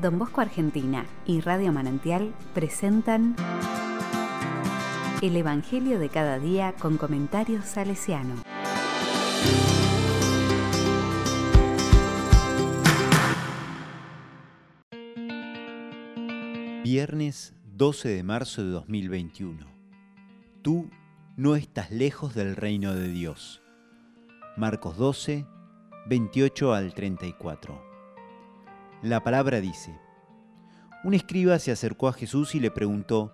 Don Bosco Argentina y Radio Manantial presentan El Evangelio de cada día con comentarios salesiano. Viernes 12 de marzo de 2021. Tú no estás lejos del reino de Dios. Marcos 12, 28 al 34. La palabra dice, un escriba se acercó a Jesús y le preguntó,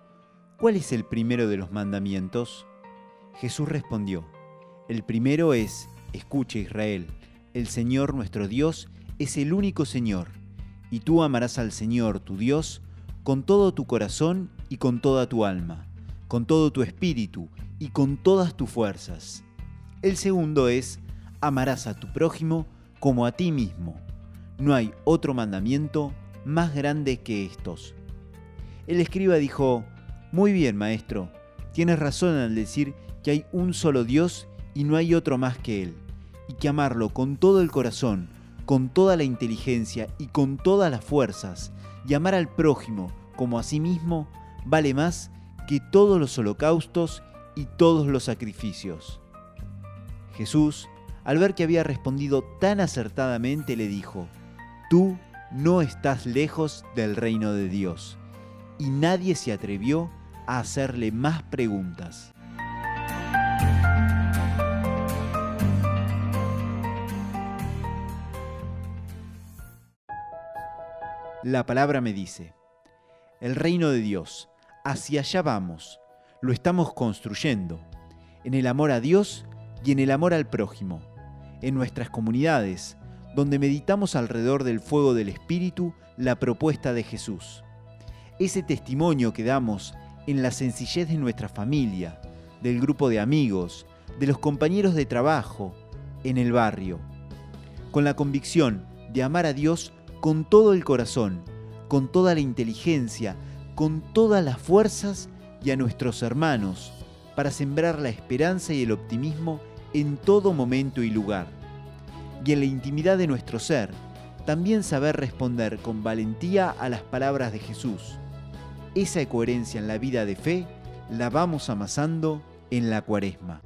¿cuál es el primero de los mandamientos? Jesús respondió, el primero es, escucha Israel, el Señor nuestro Dios es el único Señor, y tú amarás al Señor tu Dios con todo tu corazón y con toda tu alma, con todo tu espíritu y con todas tus fuerzas. El segundo es, amarás a tu prójimo como a ti mismo. No hay otro mandamiento más grande que estos. El escriba dijo, Muy bien, maestro, tienes razón al decir que hay un solo Dios y no hay otro más que Él, y que amarlo con todo el corazón, con toda la inteligencia y con todas las fuerzas, y amar al prójimo como a sí mismo, vale más que todos los holocaustos y todos los sacrificios. Jesús, al ver que había respondido tan acertadamente, le dijo, Tú no estás lejos del reino de Dios. Y nadie se atrevió a hacerle más preguntas. La palabra me dice, el reino de Dios, hacia allá vamos, lo estamos construyendo, en el amor a Dios y en el amor al prójimo, en nuestras comunidades, donde meditamos alrededor del fuego del Espíritu la propuesta de Jesús. Ese testimonio que damos en la sencillez de nuestra familia, del grupo de amigos, de los compañeros de trabajo, en el barrio, con la convicción de amar a Dios con todo el corazón, con toda la inteligencia, con todas las fuerzas y a nuestros hermanos, para sembrar la esperanza y el optimismo en todo momento y lugar y en la intimidad de nuestro ser, también saber responder con valentía a las palabras de Jesús. Esa coherencia en la vida de fe la vamos amasando en la cuaresma.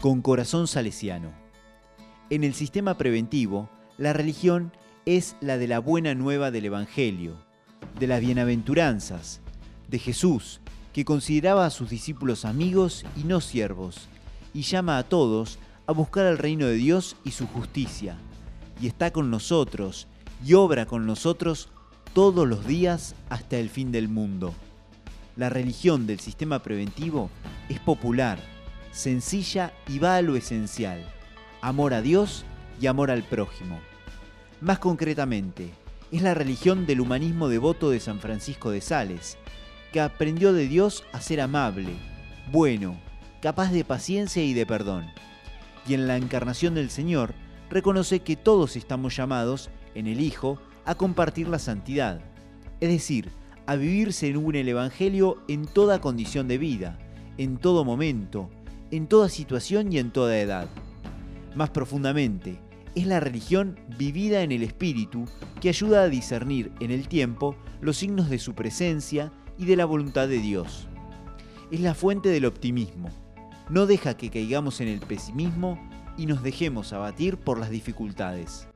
Con corazón salesiano. En el sistema preventivo, la religión es la de la buena nueva del Evangelio, de las bienaventuranzas, de Jesús, que consideraba a sus discípulos amigos y no siervos, y llama a todos a buscar el reino de Dios y su justicia, y está con nosotros y obra con nosotros todos los días hasta el fin del mundo. La religión del sistema preventivo es popular, sencilla y va a lo esencial, amor a Dios y amor al prójimo. Más concretamente, es la religión del humanismo devoto de San Francisco de Sales, que aprendió de Dios a ser amable, bueno, capaz de paciencia y de perdón. Y en la encarnación del Señor reconoce que todos estamos llamados, en el Hijo, a compartir la santidad, es decir, a vivir según el Evangelio en toda condición de vida, en todo momento, en toda situación y en toda edad. Más profundamente, es la religión vivida en el Espíritu que ayuda a discernir en el tiempo los signos de su presencia y de la voluntad de Dios. Es la fuente del optimismo. No deja que caigamos en el pesimismo y nos dejemos abatir por las dificultades.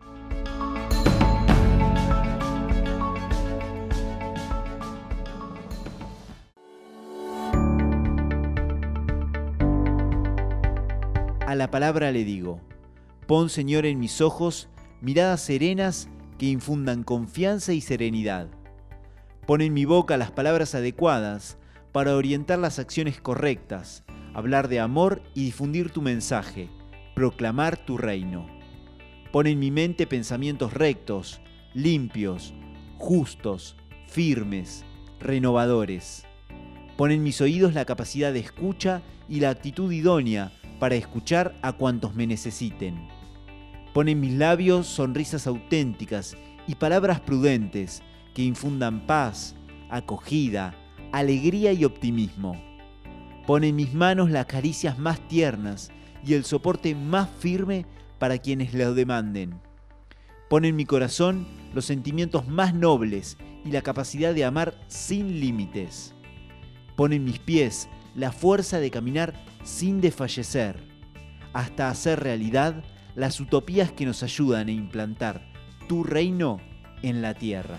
A la palabra le digo, pon Señor en mis ojos miradas serenas que infundan confianza y serenidad Pon en mi boca las palabras adecuadas para orientar las acciones correctas, hablar de amor y difundir tu mensaje, proclamar tu reino. Pon en mi mente pensamientos rectos, limpios, justos, firmes, renovadores. Pon en mis oídos la capacidad de escucha y la actitud idónea para escuchar a cuantos me necesiten. Pon en mis labios sonrisas auténticas y palabras prudentes que infundan paz, acogida, alegría y optimismo. Pon en mis manos las caricias más tiernas y el soporte más firme para quienes lo demanden. Pone en mi corazón los sentimientos más nobles y la capacidad de amar sin límites. Pone en mis pies la fuerza de caminar sin desfallecer, hasta hacer realidad las utopías que nos ayudan a implantar tu reino en la tierra.